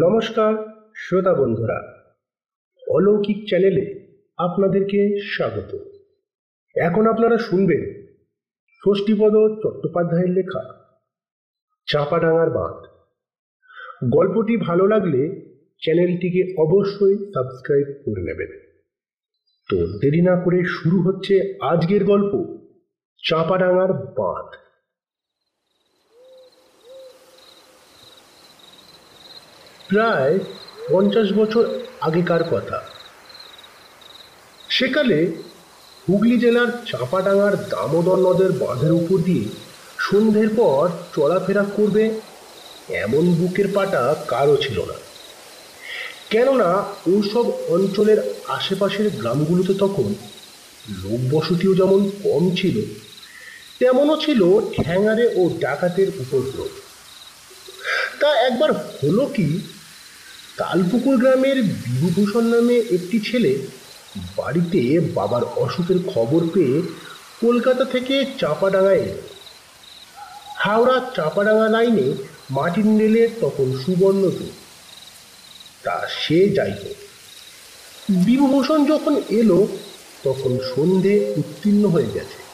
নমস্কার, শ্রোতা বন্ধুরা। অলৌকিক চ্যানেলে আপনাদেরকে স্বাগত। এখন আপনারা শুনবেন ষষ্ঠীপদ চট্টোপাধ্যায়ের লেখা, চাপাডাঙ্গার বাঁধ। গল্পটি ভালো লাগলে চ্যানেলটিকে অবশ্যই সাবস্ক্রাইব করে নেবেন। তো দেরি না করে শুরু হচ্ছে আজকের গল্প, চাপাডাঙ্গার বাঁধ। প্রায় পঞ্চাশ বছর আগেকার কথা। সেকালে হুগলি জেলার চাপাডাঙ্গার দামোদর নদের বাঁধের উপর দিয়ে সন্ধ্যের পর চলাফেরা করবে এমন বুকের পাটা কারও ছিল না। কেননা ওইসব অঞ্চলের আশেপাশের গ্রামগুলোতে তখন লোক বসতিও যেমন কম ছিল, তেমনও ছিল ঠ্যাঙারে ও ডাকাতের উপদ্রব। তা একবার হলো কি তালপুকুর গ্রামের বিভূভূষণ নামে একটি ছেলে বাড়িতে বাবার অসুখের খবর পেয়ে কলকাতা থেকে চাপাডাঙ্গায় এলো। হাওড়া চাপাডাঙ্গা লাইনে মাটির রেলে তখন সুবর্ণ তা সে যাই হোক। বিভূভূষণ যখন এলো, তখন সন্ধে উত্তীর্ণ হয়ে গেছে।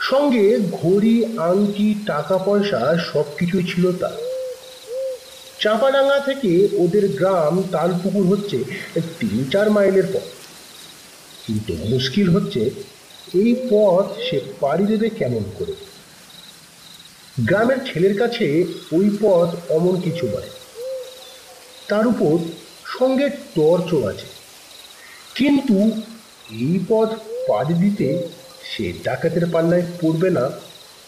সঙ্গে ঘড়ি, আংটি, টাকা পয়সা সব কিছুই ছিল তার। চাপাডাঙ্গা থেকে ওদের গ্রাম তালপুকুর হচ্ছে তিন চার মাইলের পথ। কিন্তু মুশকিল হচ্ছে এই পথ সে পাড়ি দেবে কেমন করে? গ্রামের ছেলের কাছে ওই পথ অমন কিছু নয়। তার উপর সঙ্গে টর্চও আছে। কিন্তু এই পথ পাড়ি দিতে সে ডাকাতের পাল্লায় পড়বে না,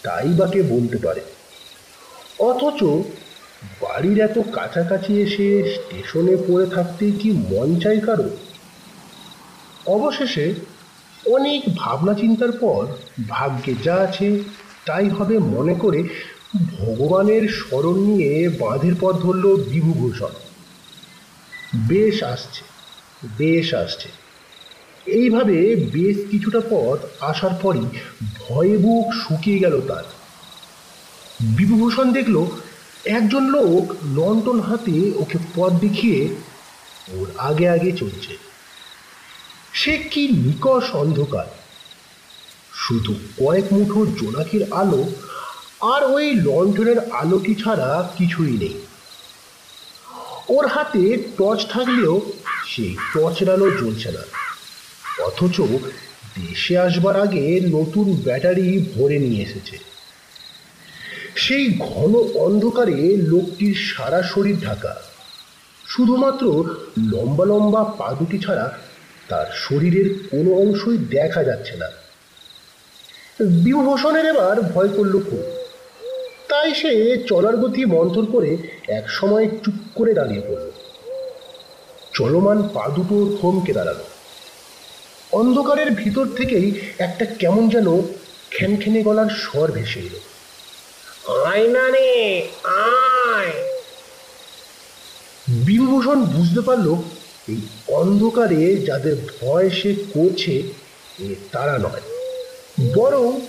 তাই বাকে বলতে পারে। অথচ বাড়ির এত কাছাকাছি এসে স্টেশনে পড়ে থাকতেই কি মন চাই কারও? অবশেষে অনেক ভাবনা চিন্তার পর ভাগ্যে যা আছে তাই হবে মনে করে ভগবানের স্মরণ নিয়ে বাঁধের পথ ধরল বিভূভূষণ বেশ আসছে বেশ আসছে। এইভাবে বেশ কিছুটা পথ আসার পরই ভয়ে বুক শুকিয়ে গেল তার। বিভূভূষণ দেখল একজন লোক লন্ঠন হাতে ওকে পথ দেখিয়ে ওর আগে আগে চলছে। সে কি নিকষ অন্ধকার। শুধু কয়েক মুঠো জোনাকির আলো আর ওই লন্ঠনের আলোটি ছাড়া কিছুই নেই। ওর হাতে টর্চ থাকলেও সেই টর্চের আলো জ্বলছে না। অথচ দেশে আসবার আগে নতুন ব্যাটারি ভরে নিয়ে এসেছে। সেই ঘন অন্ধকারে লোকটির সারা শরীর ঢাকা। শুধুমাত্র লম্বা লম্বা পা দুটি ছাড়া তার শরীরের কোনো অংশই দেখা যাচ্ছে না। বিভূষণের এবার ভয় করল খুব। তাই সে চলার গতি মন্থর করে এক সময় চুপ করে দাঁড়িয়ে পড়ল। চলমান পা দুটো থমকে দাঁড়াল। অন্ধকারের ভিতর থেকেই একটা কেমন যেন খ্যানখ্যানে গলার স্বর ভেসে এলো। আয় রে আয়। বিভূষণ বুঝতে পারল, এই অন্ধকারে যাদের ভয় সে করছে, এ তারা নয়। বরং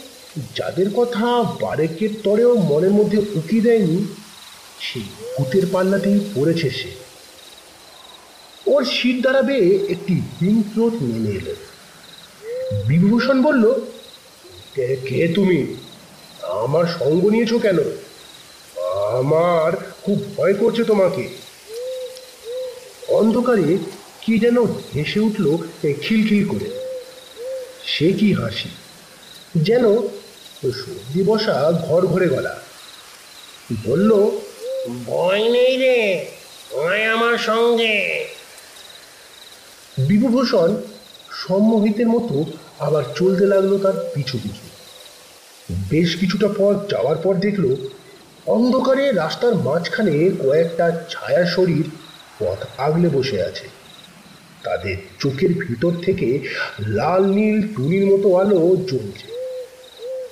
যাদের কথা বারেকের তরেও মনের মধ্যে উকি দেয়নি, সেই ভূতের পাল্লাতেই পড়েছে সে। ওর শীত দ্বারা বেয়ে একটি হিংস্রোত নেমে এলো। বিভূষণ বলল কে তুমি? আমার সঙ্গ নিয়েছো কেন? আমার খুব ভয় করছে তোমাকে। অন্ধকারে কি যেন হেসে উঠল খিলখিল করে। সে কি হাসি? যেন সর্দি বসা ঘর ঘরে গলা। বলল ভয় নেই রে আয় আমার সঙ্গে। বিভূভূষণ সম্মোহিতের মতো আবার চলতে লাগল তার পিছু পিছু। বেশ কিছুটা পথ যাওয়ার পর দেখল অন্ধকারে রাস্তার মাঝখানে কয়েকটা ছায়া শরীর পথ আগলে বসে আছে। তাদের চোখের ভিতর থেকে লাল নীল টুনির মতো আলো জ্বলছে।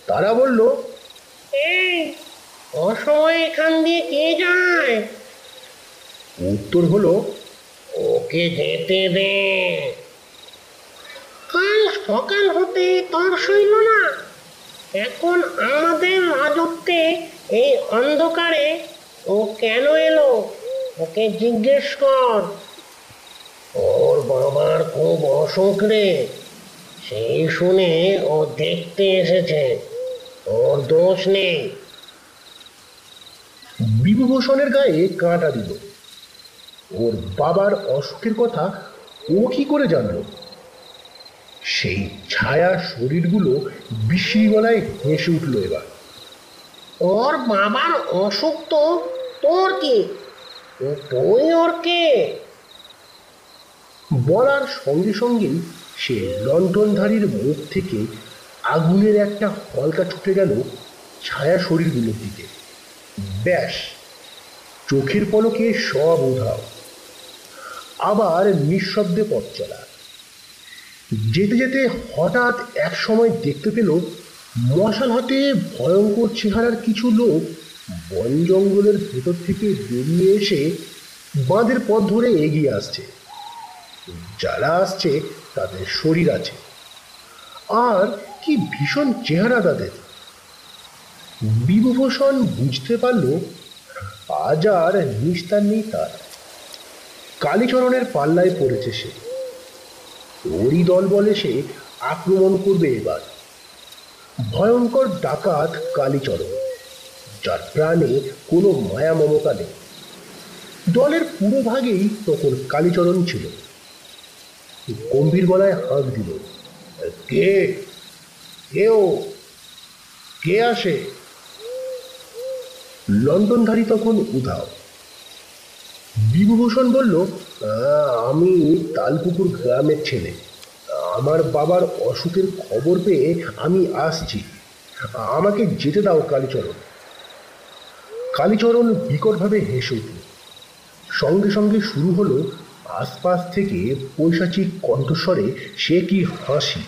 তারা বলল এই অসময়ে এখান দিয়ে কে যায়? উত্তর হলো ওকে যেতে দে। কাল সকাল হতে তর সইল না। এখন আমাদের রাজত্বে এই অন্ধকারে ও কেন এলো? ওকে জিজ্ঞেস কর। ওর বাবার খুব অসুখ রে। সেই শুনে ও দেখতে এসেছে। ওর দোষ নেই। বিভূভূষণের গায়ে কাঁটা দিল। ওর বাবার অসুখের কথা ও কি করে জানলো? সেই ছায়া শরীরগুলো বিশ্রী গলায় হেসে উঠল এবার। ওর বাবার অসুখ তো তোর কি? তুই ওর কে? বলার সঙ্গে সঙ্গেই সে লন্ঠনধারীর মুখ থেকে আগুনের একটা হলকা ছুটে গেল ছায়া শরীরগুলোর দিকে। ব্যাস চোখের পলকে সব উধাও। আবার নিঃশব্দে পথ চলা। যেতে যেতে হঠাৎ এক সময় দেখতে পেল মশাল হাতে ভয়ঙ্কর চেহারার কিছু লোক বন জঙ্গলের ভেতর থেকে বেরিয়ে এসে বাঁধের পথ ধরে এগিয়ে আসছে। যারা আসছে তাদের শরীর আছে। আর কি ভীষণ চেহারা তাদের। বিভূষণ বুঝতে পারল আজ আর নিস্তার নেই তার। কালীচরণের পাল্লায় পড়েছে সে। ওরই দল বলে সে আক্রমণ করবে এবার। ভয়ঙ্কর ডাকাত কালীচরণ, যার প্রাণে কোনো মায়া মমতা নেই। দলের পুরো ভাগেই তখন কালীচরণ ছিল। গম্ভীর গলায় হাঁক দিল, কে? কেও কে আসে? লন্ডনধারী তখন উধাও। বিভূভূষণ বলল আমি তালপুকুর গ্রামের ছেলে। আমার বাবার অসুখের খবর পেয়ে আমি আসছি। আমাকে যেতে দাও কালীচরণ। কালীচরণ বিকটভাবে হেসে উঠল। সঙ্গে সঙ্গে শুরু হলো, আশপাশ থেকে পৈশাচিক কণ্ঠস্বরে, সে কি হাসি?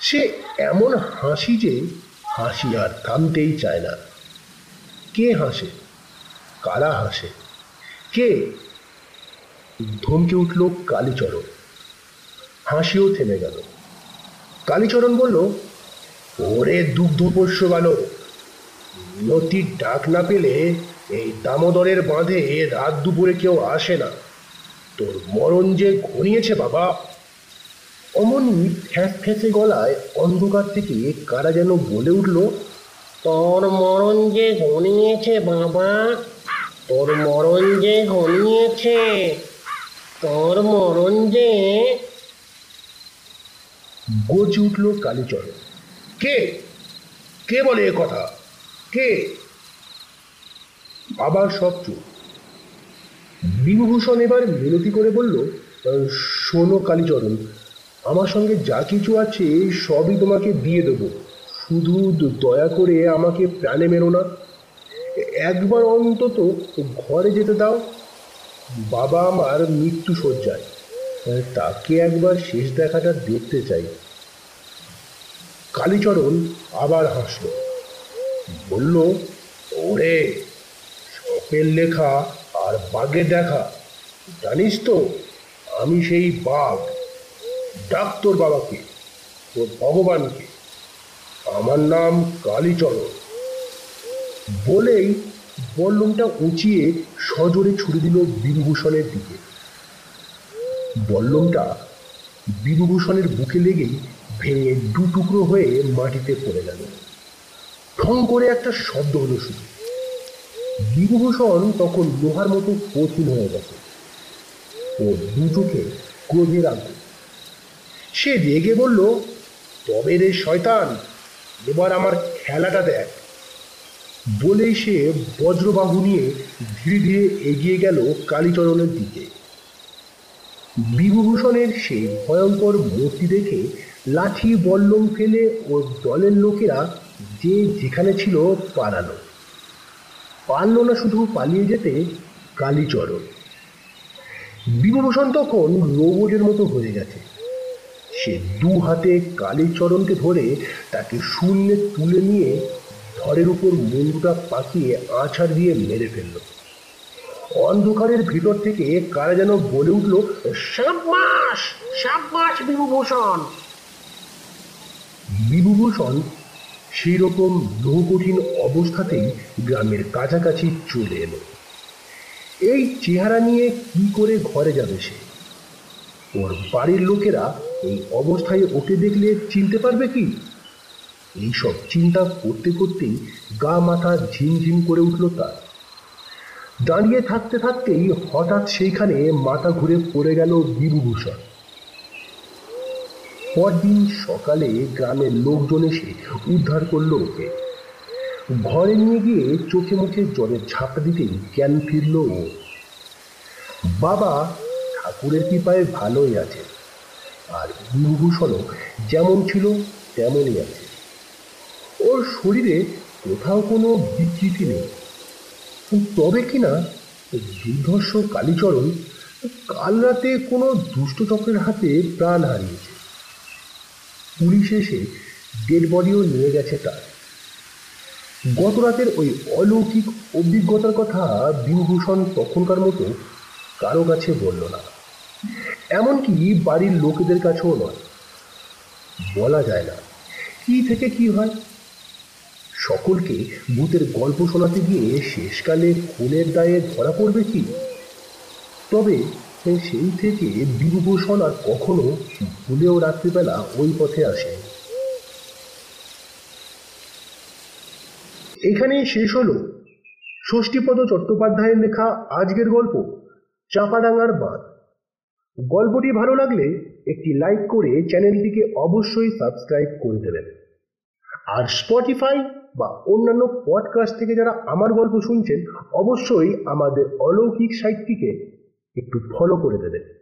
সে এমন হাসি যে হাসি আর থামতেই চায় না। কে হাসে? কারা হাসে? কে? ধমকে উঠল কালীচরণ। হাসিও থেমে গেল। কালীচরণ বলল, ওরে দুগ্ধপোষ্য বালক নতির ডাক না পেলে এই দামোদরের বাঁধে রাত দুপুরে কেউ আসে না। তোর মরণ যে ঘনিয়েছে বাবা। অমনি ফ্যাঁস ফ্যাঁসে গলায় অন্ধকার থেকে কারা যেন বলে উঠল, তোর মরণ যে ঘনিয়েছে বাবা তোর মরণ যে ঘনিয়েছে তোর মরণ যে গর্জে উঠল কালীচরণ। কে? কে বলে এ কথা? কে? আবার সব চুপ। বিভূষণ এবার মিনতি করে বলল "আহ, শোনো কালীচরণ আমার সঙ্গে যা কিছু আছে সবই তোমাকে দিয়ে দেবো। শুধু দয়া করে আমাকে প্রাণে মেরো না। একবার অন্তত ঘরে যেতে দাও। বাবা আমার মৃত্যু শয্যায়। তাকে একবার শেষ দেখাটা দেখতে চাই। কালীচরণ আবার হাসল। বলল, ওরে সপের লেখা আর বাঘের দেখা। জানিস তো, আমি সেই বাঘ। ডাক তোর বাবাকে, তোর ভগবানকে। আমার নাম কালীচরণ। বলেই বল্লমটা উঁচিয়ে সজোরে ছুড়ে দিল বিভূষণের দিকে। বল্লমটা বিভূষণের বুকে লেগেই ভেঙে দু টুকরো হয়ে মাটিতে পড়ে গেল। ঠং করে একটা শব্দ হলো শুধু বিভূষণ তখন লোহার মতো কঠিন হয়ে গেছে। ও দু চোখে ক্রোধের আগুন সে রেগে বলল, তবে রে শয়তান, এবার আমার খেলাটা দেখ। বলেই সে বজ্রবাহু নিয়ে ধীরে ধীরে এগিয়ে গেল কালীচরণের দিকে। বিভূষণের সেই ভয়ঙ্কর মূর্তি দেখে লাঠি, বল্লম ফেলে ও দলের লোকেরা যে যেখানে ছিল পালালো। পারল না শুধু পালিয়ে যেতে কালীচরণ। বিভূষণ তখন রোবটের মতো হয়ে গেছে। সে দু হাতে কালীচরণকে ধরে তাকে শূন্যে তুলে নিয়ে ধরের উপর মুন্ডুটা পাকিয়ে আছাড় দিয়ে মেরে ফেলল। অন্ধকারের ভিতর থেকে কারা যেন বলে উঠল, সাব্বাস! সাব্বাস বিভূষণ বিভূভূষণ সেই রকম লৌহকঠিন অবস্থাতেই গ্রামের কাছাকাছি চলে এলো। এই চেহারা নিয়ে কি করে ঘরে যাবে সে? ওর বাড়ির লোকেরা এই অবস্থায় ওকে দেখলে চিনতে পারবে কি? এইসব চিন্তা করতে করতেই গা মাথা ঝিমঝিম করে উঠল তার। দাঁড়িয়ে থাকতে থাকতেই হঠাৎ সেইখানে মাথা ঘুরে পড়ে গেল বিভূভূষণ পরদিন সকালে গ্রামের লোকজন এসে উদ্ধার করল ওকে। ঘরে নিয়ে গিয়ে চোখে মুখে জলের ঝাঁপ দিতেই জ্ঞান ফিরল ও। বাবা ঠাকুরের কৃপায় ভালোই আছে আর বিভূষণও যেমন ছিল, তেমনই আছে। ওর শরীরে কোথাও কোনো বিকৃতি নেই। তবে কিনা দুর্ধর্ষ কালীচরণ কাল রাতে কোনো দুষ্ট চক্রের হাতে প্রাণ হারিয়েছে। পুলিশ এসে ডেড বডিও নিয়ে গেছে তার। গত রাতের ওই অলৌকিক অভিজ্ঞতার কথা বিভূষণ তখনকার মতো কারও কাছে বলল না। এমনকি বাড়ির লোকেদের কাছেও নয়। বলা যায় না কি থেকে কি হয়। সকলকে ভূতের গল্প শোনাতে গিয়ে শেষকালে খুনের দায়ে ধরা পড়বে কি? তবে সেই থেকে বিভূষণ আর কখনো ভুলেও রাত্রিবেলা ওই পথে আসে। এখানেই শেষ হলো। ষষ্ঠীপদ চট্টোপাধ্যায়ের লেখা আজকের গল্প, চাপাডাঙ্গার বাঁধ। গল্পটি ভালো লাগলে একটি লাইক করে চ্যানেলটিকে অবশ্যই সাবস্ক্রাইব করে দেবেন। আর স্পটিফাই বা অন্যান্য পডকাস্ট থেকে যারা আমার গল্প শুনছেন, অবশ্যই আমাদের অলৌকিক সাইটটিকে একটু ফলো করে দেবেন।